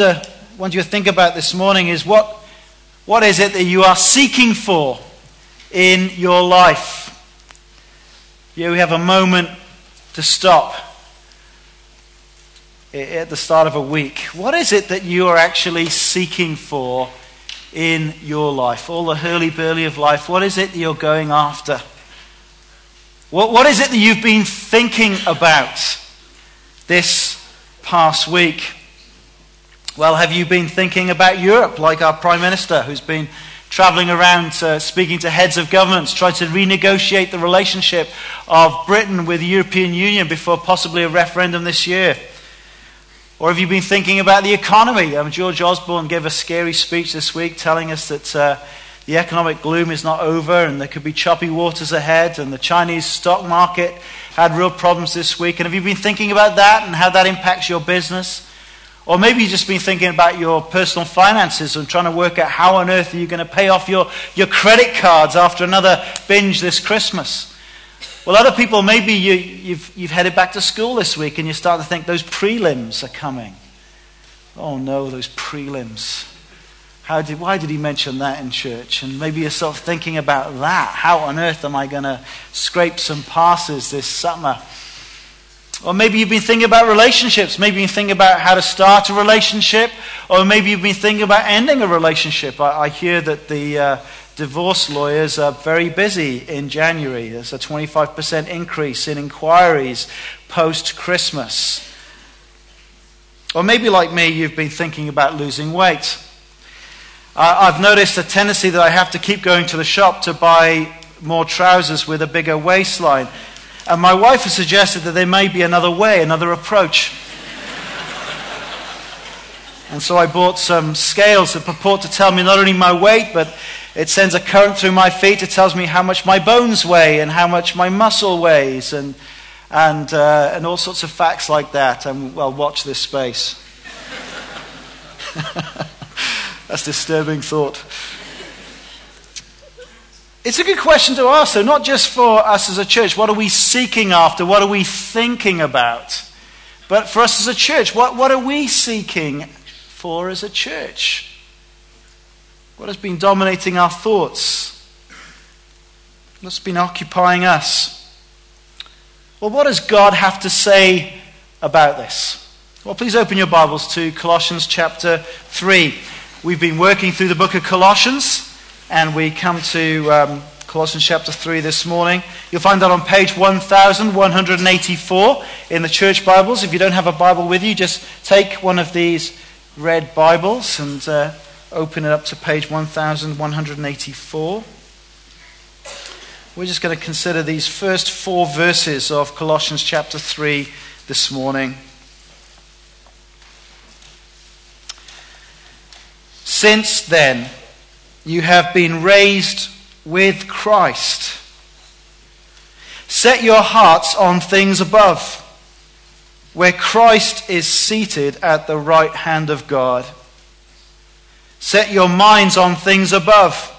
I want you to think about this morning is what, what is it that you are seeking for in your life? You have a moment to stop at the start of a week. What is it that you are actually seeking for in your life? All the hurly-burly of life, what is it that you're going after? What, what is it that you've been thinking about this past week? Well, have you been thinking about Europe, like our Prime Minister, who's been traveling around uh, speaking to heads of governments, trying to renegotiate the relationship of Britain with the European Union before possibly a referendum this year? Or have you been thinking about the economy? Um, George Osborne gave a scary speech this week telling us that uh, the economic gloom is not over and there could be choppy waters ahead, and the Chinese stock market had real problems this week. And have you been thinking about that and how that impacts your business? Or maybe you've just been thinking about your personal finances and trying to work out how on earth are you going to pay off your, your credit cards after another binge this Christmas. Well, other people, maybe you, you've, you've headed back to school this week and you start to think those prelims are coming. Oh no, those prelims. How did, why did he mention that in church? And maybe you're sort of thinking about that. How on earth am I going to scrape some passes this summer? Or maybe you've been thinking about relationships. Maybe you've been thinking about how to start a relationship. Or maybe you've been thinking about ending a relationship. I, I hear that the uh, divorce lawyers are very busy in January. There's a 25% increase in inquiries post Christmas. Or maybe, like me, you've been thinking about losing weight. Uh, I've noticed a tendency that I have to keep going to the shop to buy more trousers with a bigger waistline. And my wife has suggested that there may be another way, another approach. and so I bought some scales that purport to tell me not only my weight, but it sends a current through my feet. It tells me how much my bones weigh and how much my muscle weighs and, and, uh, and all sorts of facts like that. And, well, watch this space. That's a disturbing thought. It's a good question to ask, though, not just for us as a church. What are we seeking after? What are we thinking about? But for us as a church, what, what are we seeking for as a church? What has been dominating our thoughts? What's been occupying us? Well, what does God have to say about this? Well, please open your Bibles to Colossians chapter 3. We've been working through the book of Colossians. And we come to um, Colossians chapter 3 this morning. You'll find that on page 1184 in the church Bibles. If you don't have a Bible with you, just take one of these red Bibles and uh, open it up to page 1184. We're just going to consider these first four verses of Colossians chapter 3 this morning. Since then, you have been raised with Christ. Set your hearts on things above, where Christ is seated at the right hand of God. Set your minds on things above,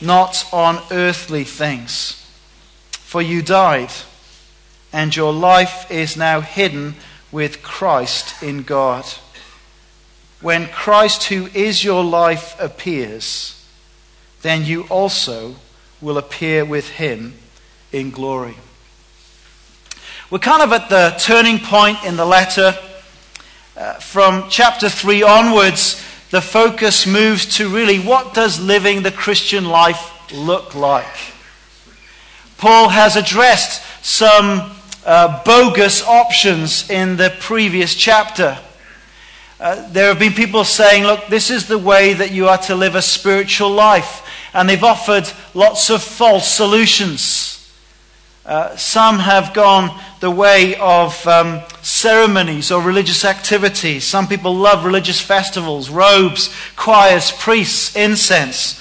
not on earthly things. For you died, and your life is now hidden with Christ in God. When Christ, who is your life, appears, then you also will appear with him in glory. We're kind of at the turning point in the letter. Uh, from chapter 3 onwards, the focus moves to really what does living the Christian life look like? Paul has addressed some uh, bogus options in the previous chapter. Uh, there have been people saying, look, this is the way that you are to live a spiritual life and they've offered lots of false solutions. Uh, some have gone the way of um, ceremonies or religious activities. Some people love religious festivals, robes, choirs, priests, incense.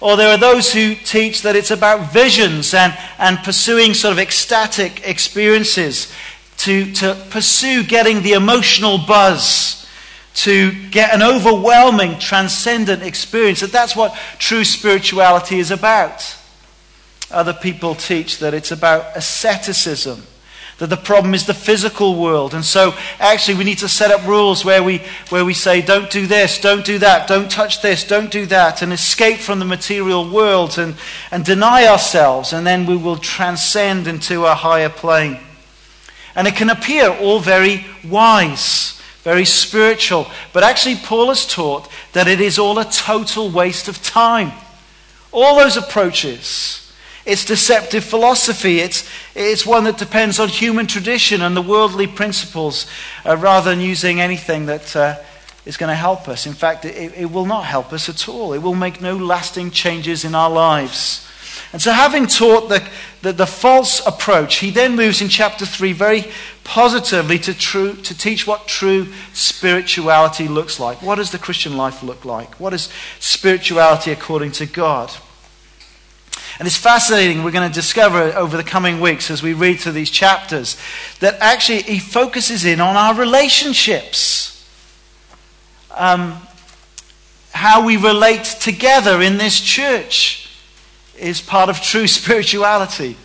Or there are those who teach that it's about visions and, and pursuing sort of ecstatic experiences to, to pursue getting the emotional buzz to get an overwhelming, transcendent experience. That that's what true spirituality is about. Other people teach that it's about asceticism, that the problem is the physical world. And so, actually, we need to set up rules where we, where we say, don't do this, don't do that, don't touch this, don't do that, and escape from the material world and, and deny ourselves, and then we will transcend into a higher plane. And it can appear all very wise, very spiritual, but actually, Paul has taught that it is all a total waste of time. All those approaches it's deceptive philosophy. It's, it's one that depends on human tradition and the worldly principles uh, rather than using anything that uh, is going to help us. In fact, it, it will not help us at all. It will make no lasting changes in our lives. And so, having taught the, the, the, false approach, he then moves in chapter 3 very positively to, true, to teach what true spirituality looks like. What does the Christian life look like? What is spirituality according to God? And it's fascinating, we're going to discover over the coming weeks as we read through these chapters, that actually he focuses in on our relationships. Um, how we relate together in this church is part of true spirituality.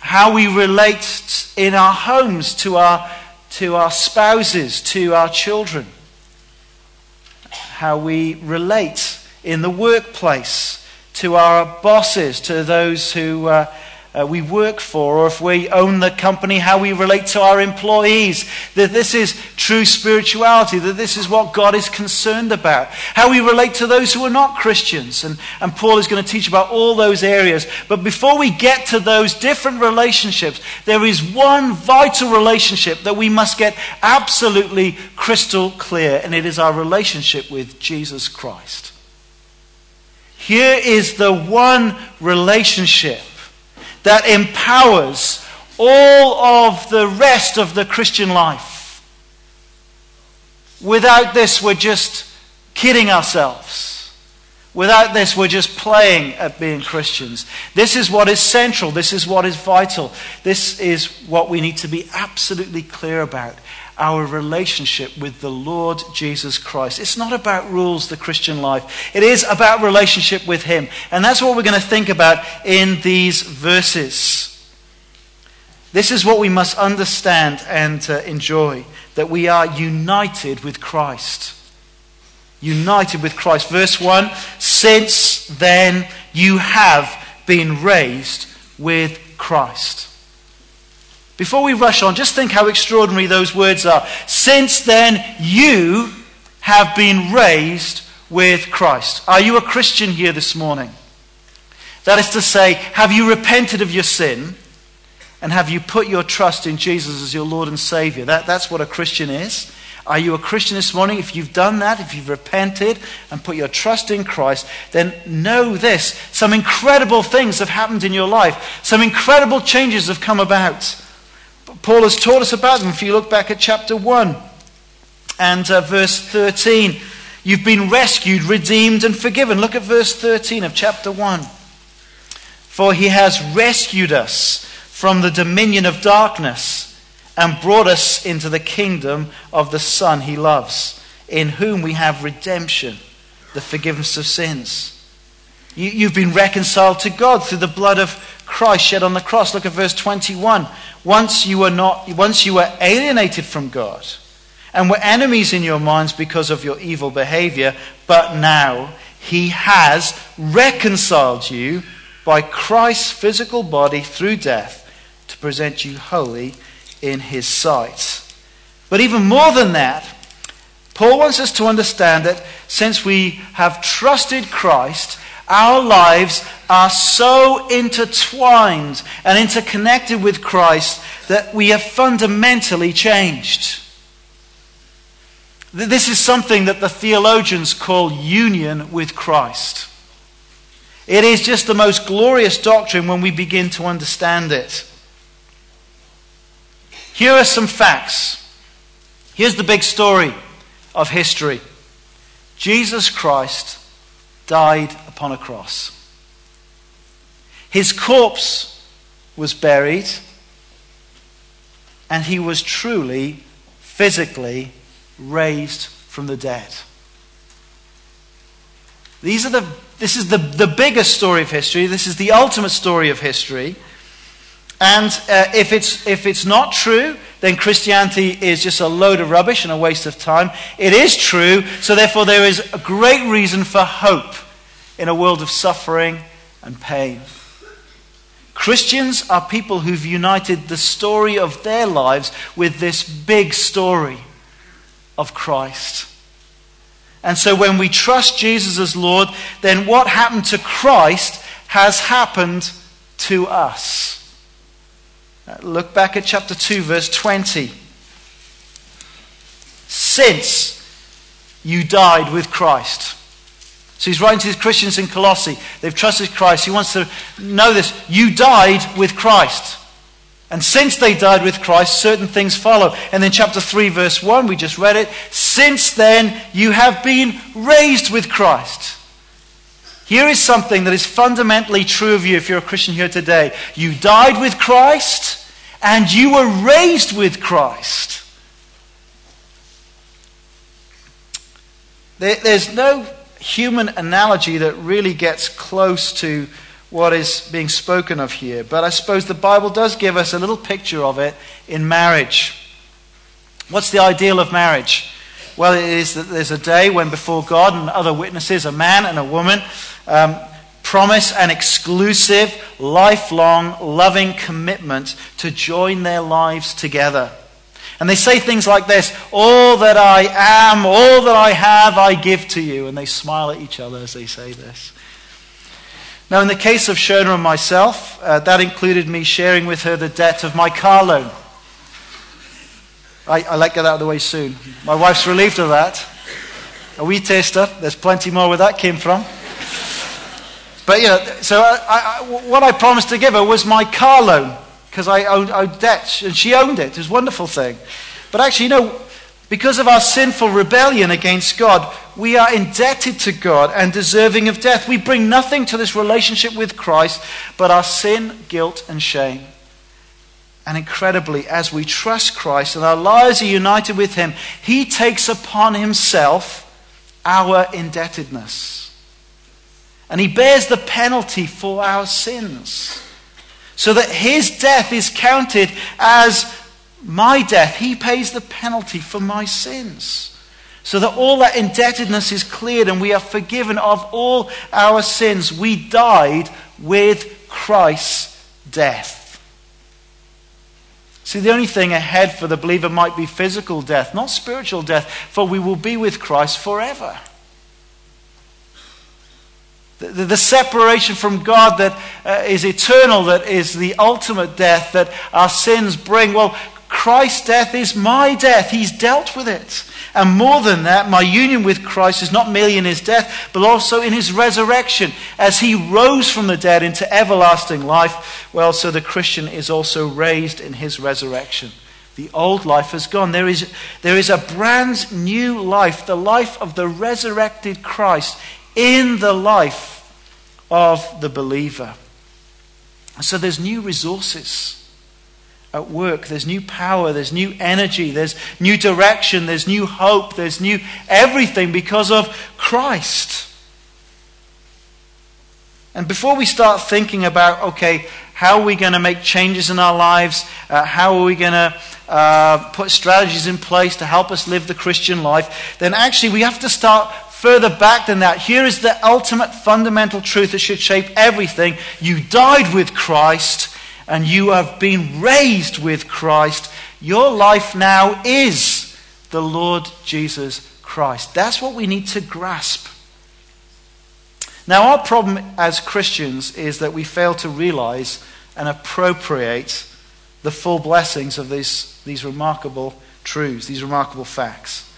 How we relate in our homes to our, to our spouses, to our children. How we relate in the workplace to our bosses, to those who uh, uh, we work for, or if we own the company, how we relate to our employees. That this is true spirituality, that this is what God is concerned about. How we relate to those who are not Christians. And, and Paul is going to teach about all those areas. But before we get to those different relationships, there is one vital relationship that we must get absolutely crystal clear, and it is our relationship with Jesus Christ. Here is the one relationship that empowers all of the rest of the Christian life. Without this, we're just kidding ourselves. Without this, we're just playing at being Christians. This is what is central. This is what is vital. This is what we need to be absolutely clear about our relationship with the Lord Jesus Christ. It's not about rules, the Christian life. It is about relationship with Him. And that's what we're going to think about in these verses. This is what we must understand and uh, enjoy that we are united with Christ. United with Christ. Verse 1 Since then you have been raised with Christ. Before we rush on, just think how extraordinary those words are. Since then, you have been raised with Christ. Are you a Christian here this morning? That is to say, have you repented of your sin? And have you put your trust in Jesus as your Lord and Savior? That, that's what a Christian is. Are you a Christian this morning? If you've done that, if you've repented and put your trust in Christ, then know this. Some incredible things have happened in your life. Some incredible changes have come about. Paul has taught us about them. If you look back at chapter 1 and uh, verse 13, you've been rescued, redeemed, and forgiven. Look at verse 13 of chapter 1. For he has rescued us from the dominion of darkness and brought us into the kingdom of the Son he loves, in whom we have redemption, the forgiveness of sins. You, have been reconciled to God through the blood of Christ shed on the cross. Look at verse 21. Once you were not once you were alienated from God and were enemies in your minds because of your evil behavior, but now he has reconciled you by Christ's physical body through death to present you holy in his sight. But even more than that, Paul wants us to understand that since we have trusted Christ, our lives are so intertwined and interconnected with Christ that we have fundamentally changed. This is something that the theologians call union with Christ. It is just the most glorious doctrine when we begin to understand it. Here are some facts. Here's the big story of history Jesus Christ died upon a cross. His corpse was buried, and he was truly, physically raised from the dead. These are the, this is the, the biggest story of history. This is the ultimate story of history. And uh, if, it's, if it's not true, then Christianity is just a load of rubbish and a waste of time. It is true, so therefore there is a great reason for hope in a world of suffering and pain. Christians are people who've united the story of their lives with this big story of Christ. And so when we trust Jesus as Lord, then what happened to Christ has happened to us. Look back at chapter 2, verse 20. Since you died with Christ. So he's writing to his Christians in Colossae. They've trusted Christ. He wants to know this. You died with Christ. And since they died with Christ, certain things follow. And then, chapter 3, verse 1, we just read it. Since then, you have been raised with Christ. Here is something that is fundamentally true of you if you're a Christian here today. You died with Christ, and you were raised with Christ. There's no human analogy that really gets close to what is being spoken of here. But I suppose the Bible does give us a little picture of it in marriage. What's the ideal of marriage? Well, it is that there's a day when before God and other witnesses, a man and a woman, um, promise an exclusive, lifelong, loving commitment to join their lives together. And they say things like this All that I am, all that I have, I give to you. And they smile at each other as they say this. Now, in the case of Shona and myself, uh, that included me sharing with her the debt of my car loan. I, I like get out of the way soon. My wife's relieved of that. A wee taster. There's plenty more where that came from. But, you know, so I, I, what I promised to give her was my car loan because I owed, owed debt, and she owned it. It was a wonderful thing. But actually, you know, because of our sinful rebellion against God, we are indebted to God and deserving of death. We bring nothing to this relationship with Christ but our sin, guilt, and shame. And incredibly, as we trust Christ and our lives are united with Him, He takes upon Himself our indebtedness. And He bears the penalty for our sins. So that His death is counted as my death. He pays the penalty for my sins. So that all that indebtedness is cleared and we are forgiven of all our sins. We died with Christ's death. See, the only thing ahead for the believer might be physical death, not spiritual death, for we will be with Christ forever. The, the, separation from God that uh, is eternal, that is the ultimate death that our sins bring. Well, Christ's death is my death. He's dealt with it. And more than that, my union with Christ is not merely in his death, but also in his resurrection. As he rose from the dead into everlasting life, well, so the Christian is also raised in his resurrection. The old life has gone. There is, there is a brand new life, the life of the resurrected Christ in the life of the believer. So there's new resources at work. There's new power, there's new energy, there's new direction, there's new hope, there's new everything because of Christ. And before we start thinking about, okay, how are we going to make changes in our lives? Uh, how are we going to uh, put strategies in place to help us live the Christian life? Then actually, we have to start further back than that. Here is the ultimate fundamental truth that should shape everything. You died with Christ and you have been raised with Christ, your life now is the Lord Jesus Christ. That's what we need to grasp. Now, our problem as Christians is that we fail to realize and appropriate the full blessings of these, these remarkable truths, these remarkable facts.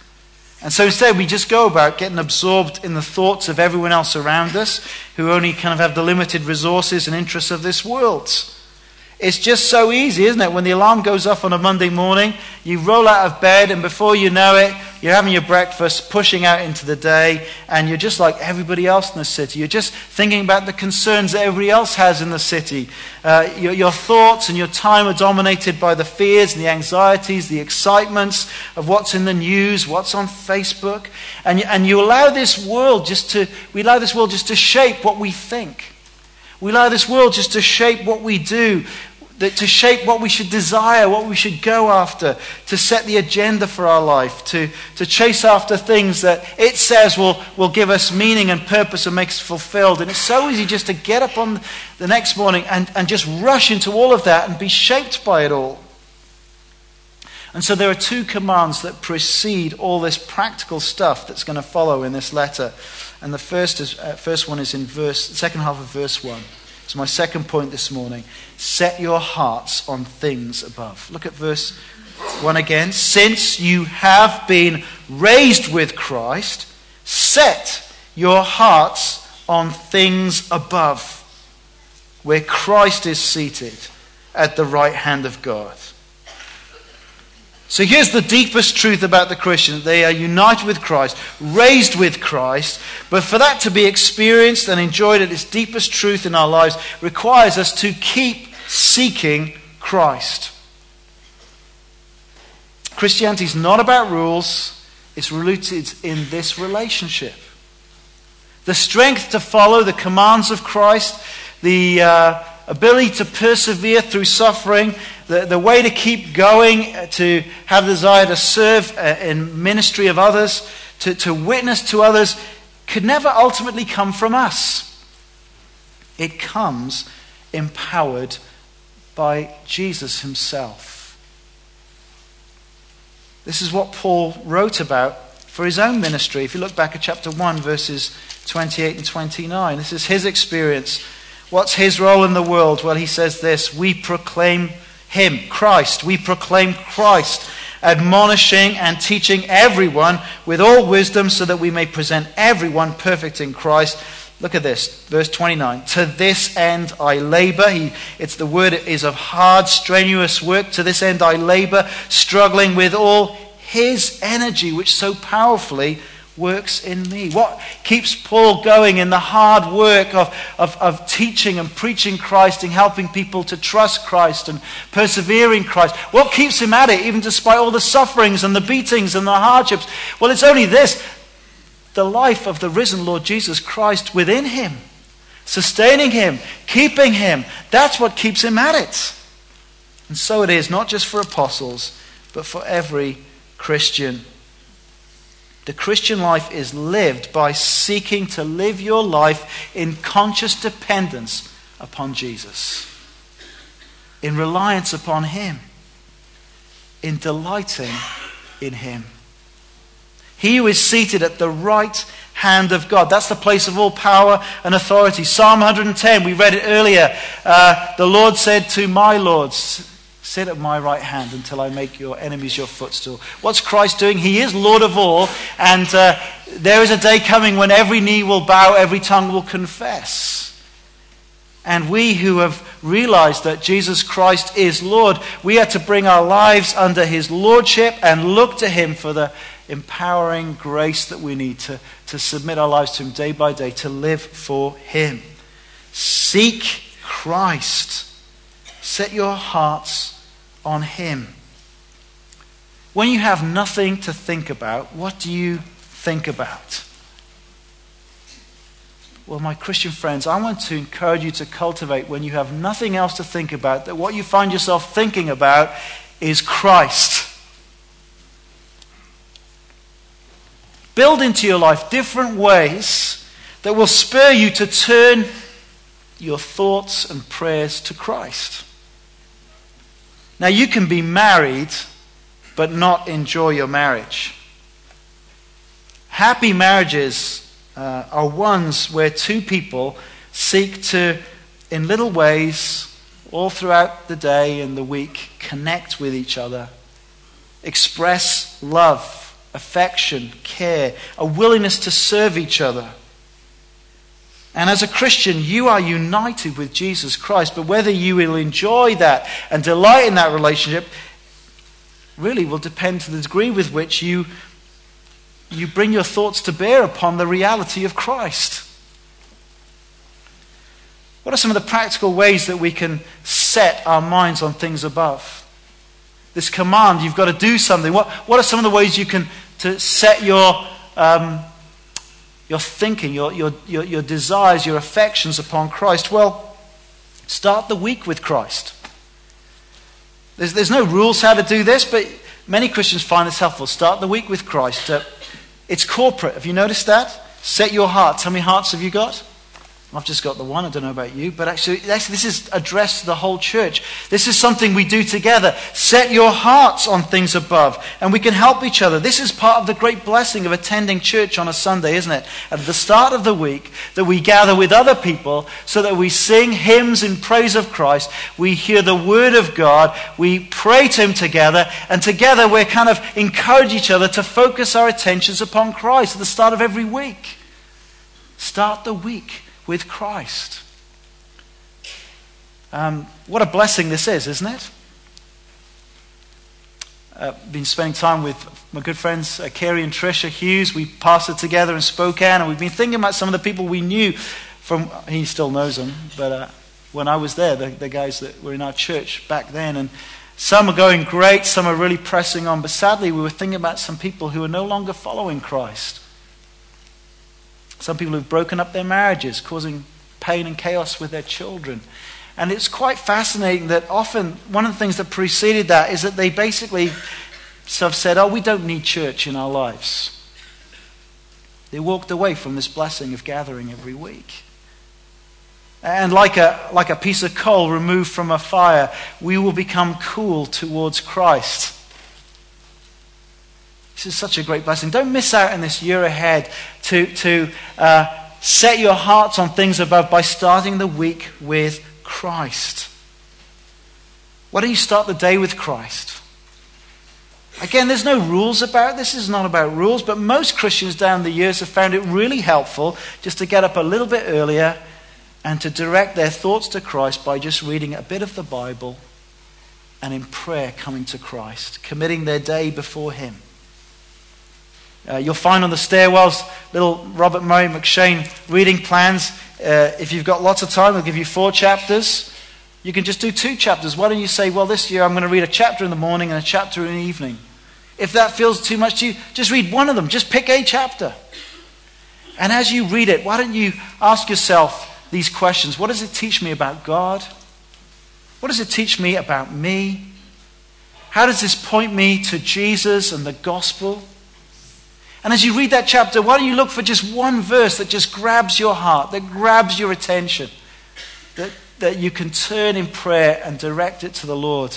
And so instead, we just go about getting absorbed in the thoughts of everyone else around us who only kind of have the limited resources and interests of this world. It's just so easy, isn't it? When the alarm goes off on a Monday morning, you roll out of bed, and before you know it, you're having your breakfast, pushing out into the day, and you're just like everybody else in the city. You're just thinking about the concerns that everybody else has in the city. Uh, your, your thoughts and your time are dominated by the fears and the anxieties, the excitements of what's in the news, what's on Facebook. And, and you allow this world just to, we allow this world just to shape what we think. We allow this world just to shape what we do that to shape what we should desire, what we should go after, to set the agenda for our life, to, to chase after things that it says will, will give us meaning and purpose and make us fulfilled. And it's so easy just to get up on the next morning and, and just rush into all of that and be shaped by it all. And so there are two commands that precede all this practical stuff that's going to follow in this letter. And the first, is, uh, first one is in verse, second half of verse 1. It's my second point this morning. Set your hearts on things above. Look at verse 1 again. Since you have been raised with Christ, set your hearts on things above, where Christ is seated at the right hand of God. So here's the deepest truth about the Christian they are united with Christ, raised with Christ, but for that to be experienced and enjoyed at its deepest truth in our lives requires us to keep seeking Christ. Christianity is not about rules, it's rooted in this relationship. The strength to follow the commands of Christ, the uh, ability to persevere through suffering, the, the way to keep going, uh, to have the desire to serve uh, in ministry of others, to, to witness to others, could never ultimately come from us. It comes empowered by Jesus himself. This is what Paul wrote about for his own ministry. If you look back at chapter 1, verses 28 and 29, this is his experience What's his role in the world? Well, he says this We proclaim him, Christ. We proclaim Christ, admonishing and teaching everyone with all wisdom so that we may present everyone perfect in Christ. Look at this, verse 29. To this end I labor. He, it's the word is of hard, strenuous work. To this end I labor, struggling with all his energy, which so powerfully works in me? What keeps Paul going in the hard work of, of, of, teaching and preaching Christ and helping people to trust Christ and persevering Christ? What keeps him at it, even despite all the sufferings and the beatings and the hardships? Well, it's only this the life of the risen Lord Jesus Christ within him, sustaining him, keeping him. That's what keeps him at it. And so it is, not just for apostles, but for every Christian. The Christian life is lived by seeking to live your life in conscious dependence upon Jesus, in reliance upon Him, in delighting in Him. He who is seated at the right hand of God. That's the place of all power and authority. Psalm 110, we read it earlier. Uh, the Lord said to my lords, Sit at my right hand until I make your enemies your footstool. What's Christ doing? He is Lord of all, and uh, there is a day coming when every knee will bow, every tongue will confess. And we who have realized that Jesus Christ is Lord, we are to bring our lives under his lordship and look to him for the empowering grace that we need to, to submit our lives to him day by day, to live for him. Seek Christ. Set your hearts on Him. When you have nothing to think about, what do you think about? Well, my Christian friends, I want to encourage you to cultivate when you have nothing else to think about, that what you find yourself thinking about is Christ. Build into your life different ways that will spur you to turn your thoughts and prayers to Christ. Now, you can be married but not enjoy your marriage. Happy marriages uh, are ones where two people seek to, in little ways, all throughout the day and the week, connect with each other, express love, affection, care, a willingness to serve each other. And as a Christian, you are united with Jesus Christ. But whether you will enjoy that and delight in that relationship really will depend to the degree with which you, you bring your thoughts to bear upon the reality of Christ. What are some of the practical ways that we can set our minds on things above? This command, you've got to do something. What, what are some of the ways you can to set your um, your thinking, your, your, your, your desires, your affections upon Christ? Well, start the week with Christ. There's, there's no rules how to do this, but many Christians find this helpful. Start the week with Christ. Uh, it's corporate. Have you noticed that? Set your heart. How many hearts have you got? I've just got the one. I don't know about you. But actually, this is addressed to the whole church. This is something we do together. Set your hearts on things above. And we can help each other. This is part of the great blessing of attending church on a Sunday, isn't it? At the start of the week, that we gather with other people so that we sing hymns in praise of Christ. We hear the word of God. We pray to him together. And together, we're kind of encourage each other to focus our attentions upon Christ at the start of every week. Start the week with Christ. Um, what a blessing this is, isn't it? Uh, been spending time with my good friends uh, Kerry and Tricia Hughes. We pastored together and spoke in Spokane, and we've been thinking about some of the people we knew from. He still knows them, but uh, when I was there, the, the guys that were in our church back then, and some are going great, some are really pressing on. But sadly, we were thinking about some people who are no longer following Christ. Some people who've broken up their marriages, causing pain and chaos with their children. And it's quite fascinating that often one of the things that preceded that is that they basically of said, Oh, we don't need church in our lives. They walked away from this blessing of gathering every week. And like a, like a piece of coal removed from a fire, we will become cool towards Christ. This is such a great blessing. Don't miss out in this year ahead to, to uh, set your hearts on things above by starting the week with Christ. Why don't you start the day with Christ? Again, there's no rules about this. This is not about rules, but most Christians down the years have found it really helpful just to get up a little bit earlier and to direct their thoughts to Christ by just reading a bit of the Bible and in prayer coming to Christ, committing their day before Him. Uh, you'll find on the stairwells little Robert Murray M'Cheyne reading plans. Uh, if you've got lots of time, they'll give you four chapters. You can just do two chapters. Why don't you say, well, this year I'm going to read a chapter in the morning and a chapter in the evening? If that feels too much to you, just read one of them. Just pick a chapter. And as you read it, why don't you ask yourself these questions What does it teach me about God? What does it teach me about me? How does this point me to Jesus and the gospel? And as you read that chapter, why don't you look for just one verse that just grabs your heart, that grabs your attention, that, that you can turn in prayer and direct it to the Lord.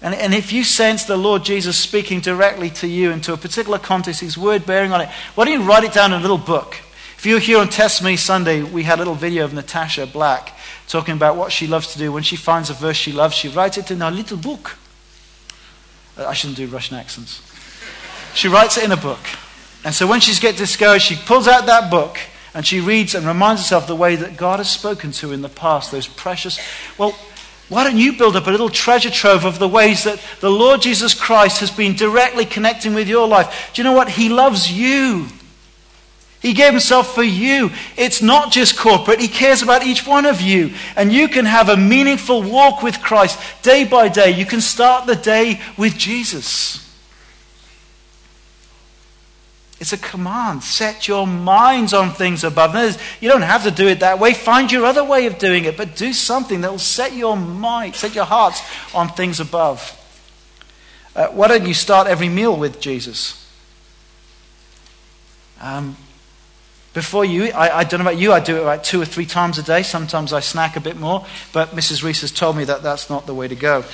And, and if you sense the Lord Jesus speaking directly to you into a particular context, his word bearing on it, why don't you write it down in a little book? If you were here on Testimony Sunday, we had a little video of Natasha Black talking about what she loves to do. When she finds a verse she loves, she writes it in a little book. Uh, I shouldn't do Russian accents. She writes it in a book. And so when she gets discouraged, she pulls out that book and she reads and reminds herself the way that God has spoken to her in the past, those precious. Well, why don't you build up a little treasure trove of the ways that the Lord Jesus Christ has been directly connecting with your life? Do you know what? He loves you. He gave himself for you. It's not just corporate. He cares about each one of you. And you can have a meaningful walk with Christ day by day. You can start the day with Jesus. It's a command. Set your minds on things above. You don't have to do it that way. Find your other way of doing it, but do something that will set your mind, set your hearts on things above. Uh, why don't you start every meal with Jesus? Um, before you, I, I, don't know about you, I do it about two or three times a day. Sometimes I snack a bit more, but Mrs. Reese has told me that that's not the way to go.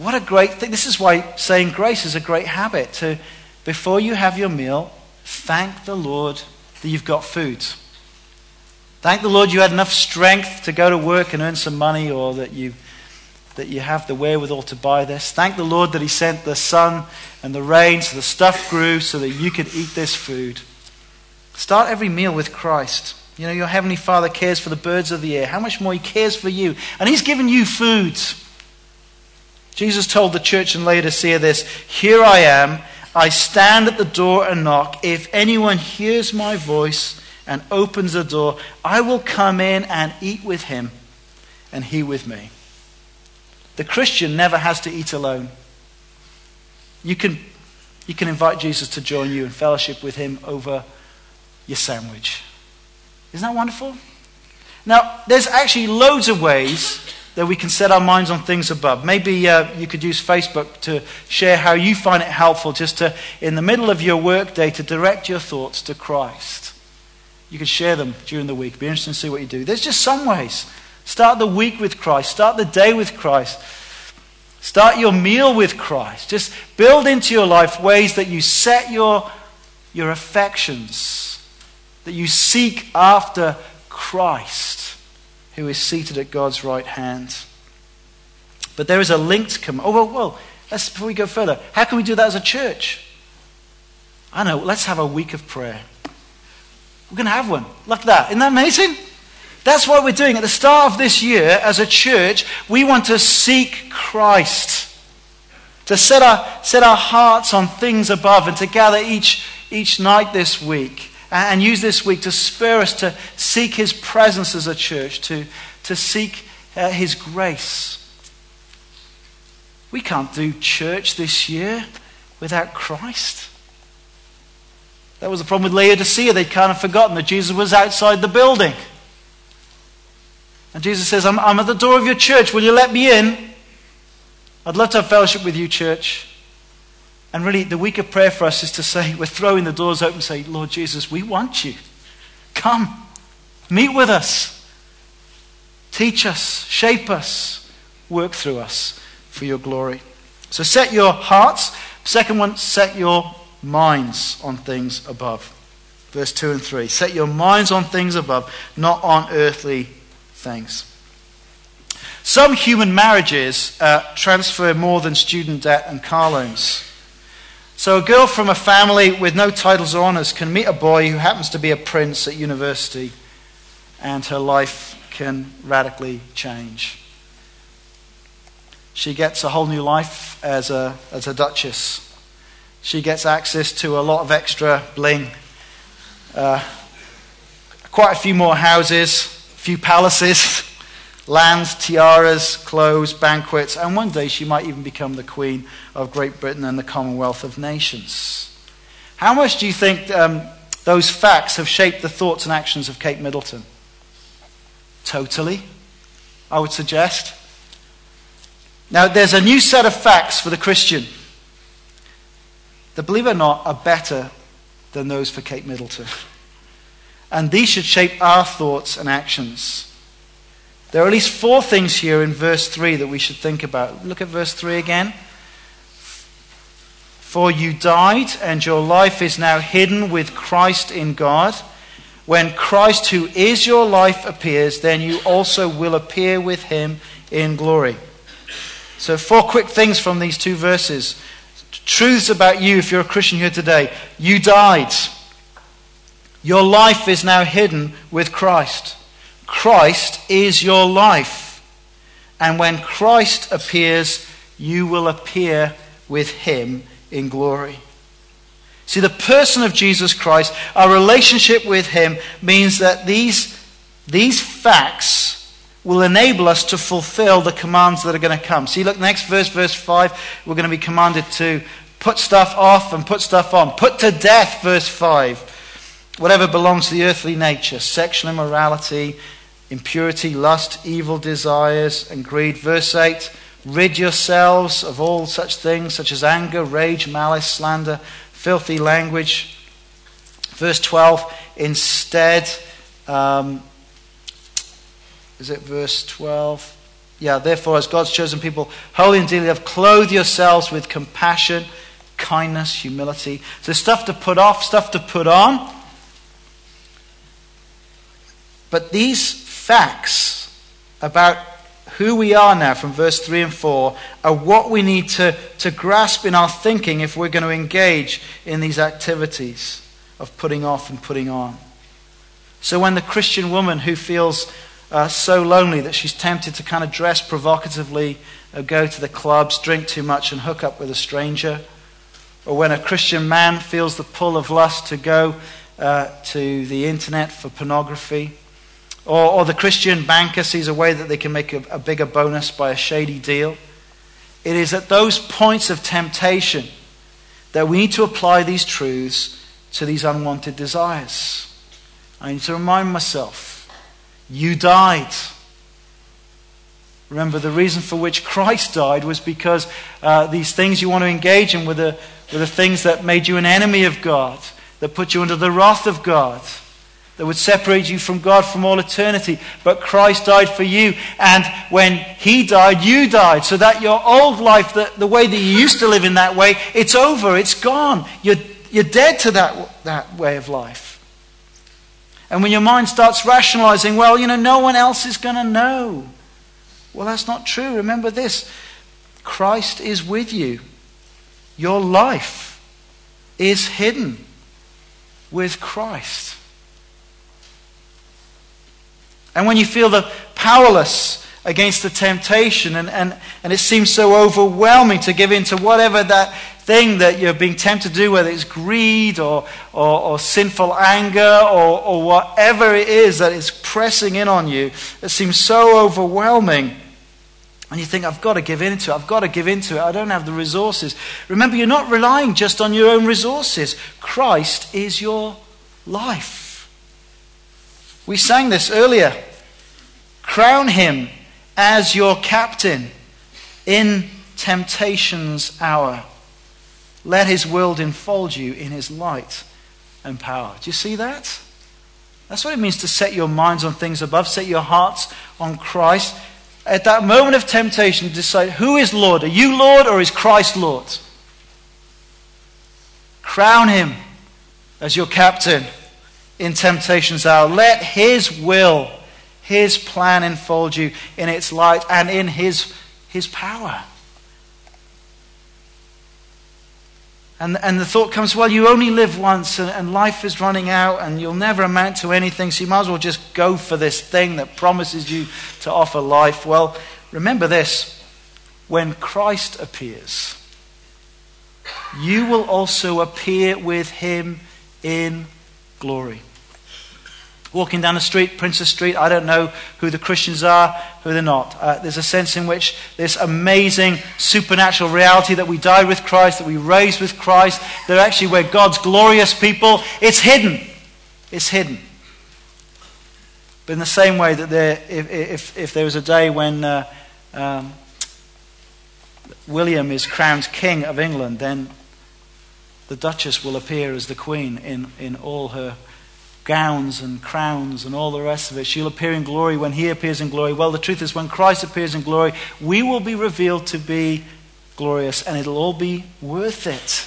What a great thing. This is why saying grace is a great habit. To, before you have your meal, thank the Lord that you've got food. Thank the Lord you had enough strength to go to work and earn some money or that you, that you have the wherewithal to buy this. Thank the Lord that He sent the sun and the rain so the stuff grew so that you could eat this food. Start every meal with Christ. You know, your Heavenly Father cares for the birds of the air. How much more He cares for you? And He's given you food. Jesus told the church in Laodicea this Here I am. I stand at the door and knock. If anyone hears my voice and opens the door, I will come in and eat with him, and he with me. The Christian never has to eat alone. You can, you can invite Jesus to join you in fellowship with him over your sandwich. Isn't that wonderful? Now, there's actually loads of ways that we can set our minds on things above. Maybe uh, you could use Facebook to share how you find it helpful just to, in the middle of your workday, to direct your thoughts to Christ. You could share them during the week. Be interested to see what you do. There's just some ways. Start the week with Christ. Start the day with Christ. Start your meal with Christ. Just build into your life ways that you set your, your affections, that you seek after Christ, who is seated at God's right hand. But there is a link to come. Oh, well, well let's, before we go further, how can we do that as a church? I know, let's have a week of prayer. We're going to have one. Look at that. Isn't that amazing? That's what we're doing. At the start of this year, as a church, we want to seek Christ. To set our, set our hearts on things above and to gather each, each night this week and use this week to spur us to seek His presence as a church, to, to seek uh, His grace. We can't do church this year without Christ. That was the problem with Laodicea. They'd kind of forgotten that Jesus was outside the building. And Jesus says, I'm, I'm at the door of your church. Will you let me in? I'd love to have fellowship with you, church. And really, the week of prayer for us is to say, we're throwing the doors open and say, Lord Jesus, we want you. Come, meet with us. Teach us, shape us, work through us for your glory. So set your hearts. Second one, set your minds on things above. Verse 2 and 3. Set your minds on things above, not on earthly things. Some human marriages uh, transfer more than student debt and car loans. So, a girl from a family with no titles or honours can meet a boy who happens to be a prince at university, and her life can radically change. She gets a whole new life as a, as a duchess. She gets access to a lot of extra bling, uh, quite a few more houses, a few palaces, lands, tiaras, clothes, banquets, and one day she might even become the Queen of Great Britain and the Commonwealth of Nations. How much do you think um, those facts have shaped the thoughts and actions of Kate Middleton? Totally, I would suggest. Now, there's a new set of facts for the Christian that, believe it or not, are better than those for Kate Middleton. And these should shape our thoughts and actions. There are at least four things here in verse 3 that we should think about. Look at verse 3 again. For you died, and your life is now hidden with Christ in God. When Christ, who is your life, appears, then you also will appear with him in glory. So, four quick things from these two verses. Truths about you, if you're a Christian here today. You died. Your life is now hidden with Christ. Christ is your life. And when Christ appears, you will appear with him in glory. See, the person of Jesus Christ, our relationship with him, means that these, these facts will enable us to fulfill the commands that are going to come. See, look, next verse, verse 5, we're going to be commanded to put stuff off and put stuff on. Put to death, verse 5 whatever belongs to the earthly nature sexual immorality, impurity, lust, evil desires, and greed. Verse 8 Rid yourselves of all such things, such as anger, rage, malice, slander, filthy language. Verse 12 Instead, um, is it verse 12? Yeah, therefore, as God's chosen people, holy and dearly loved, clothe yourselves with compassion, kindness, humility. So, stuff to put off, stuff to put on. But these facts about who we are now from verse 3 and 4 are what we need to, to grasp in our thinking if we're going to engage in these activities of putting off and putting on. So when the Christian woman who feels uh, so lonely that she's tempted to kind of dress provocatively, uh, go to the clubs, drink too much, and hook up with a stranger, or when a Christian man feels the pull of lust to go uh, to the internet for pornography, or, or the Christian banker sees a way that they can make a, a bigger bonus by a shady deal. It is at those points of temptation that we need to apply these truths to these unwanted desires. I need to remind myself You died. Remember, the reason for which Christ died was because uh, these things you want to engage in were the, were the things that made you an enemy of God, that put you under the wrath of God, that would separate you from God from all eternity. But Christ died for you. And when He died, you died. So that your old life, the, the way that you used to live in that way, it's over. It's gone. You're, you're dead to that, that way of life. And when your mind starts rationalizing, well, you know, no one else is going to know. Well, that's not true. Remember this Christ is with you. Your life is hidden with Christ. And when you feel the powerless against the temptation and, and, and it seems so overwhelming to give in to whatever that thing that you're being tempted to do, whether it's greed or, or, or sinful anger or, or whatever it is that is pressing in on you, it seems so overwhelming. And you think, I've got to give in to it. I've got to give in to it. I don't have the resources. Remember, you're not relying just on your own resources. Christ is your life. We sang this earlier. Crown him as your captain in temptation's hour. Let his world enfold you in his light and power. Do you see that? That's what it means to set your minds on things above, set your hearts on Christ. At that moment of temptation, decide who is Lord? Are you Lord or is Christ Lord? Crown him as your captain in temptation's hour. Let his will, his plan enfold you in its light and in his, his power. And, and the thought comes, well, you only live once and, and life is running out and you'll never amount to anything, so you might as well just go for this thing that promises you to offer life. Well, remember this when Christ appears, you will also appear with him in glory walking down the street, Princes Street, I don't know who the Christians are, who they're not. Uh, there's a sense in which this amazing supernatural reality that we died with Christ, that we raised with Christ, they're actually we're God's glorious people. It's hidden. It's hidden. But in the same way that there, if, if, if there was a day when uh, um, William is crowned King of England, then the Duchess will appear as the Queen in, in all her gowns and crowns and all the rest of it. She'll appear in glory when he appears in glory. Well, the truth is, when Christ appears in glory, we will be revealed to be glorious, and it'll all be worth it.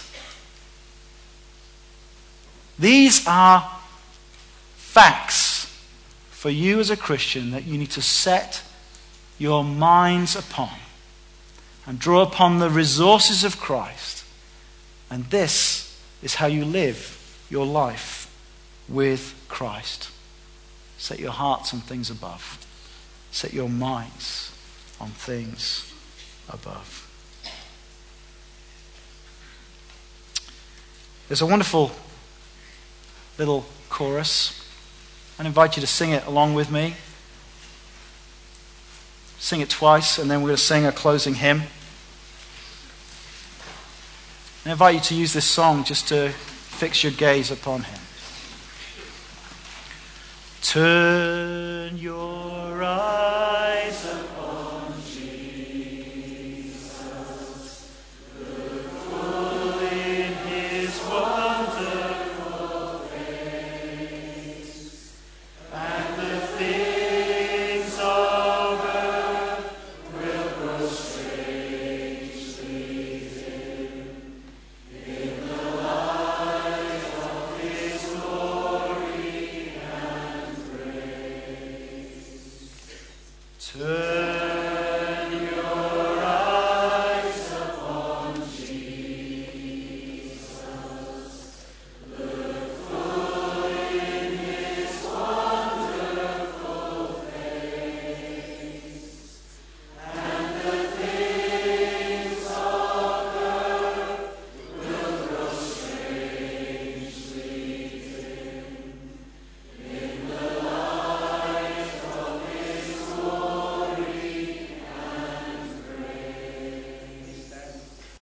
These are facts for you as a Christian that you need to set your minds upon and draw upon the resources of Christ. And this is how you live your life with Christ. Set your hearts on things above. Set your minds on things above. There's a wonderful little chorus. I invite you to sing it along with me. Sing it twice, and then we're going to sing a closing hymn. I invite you to use this song just to fix your gaze upon Him. Turn your eyes.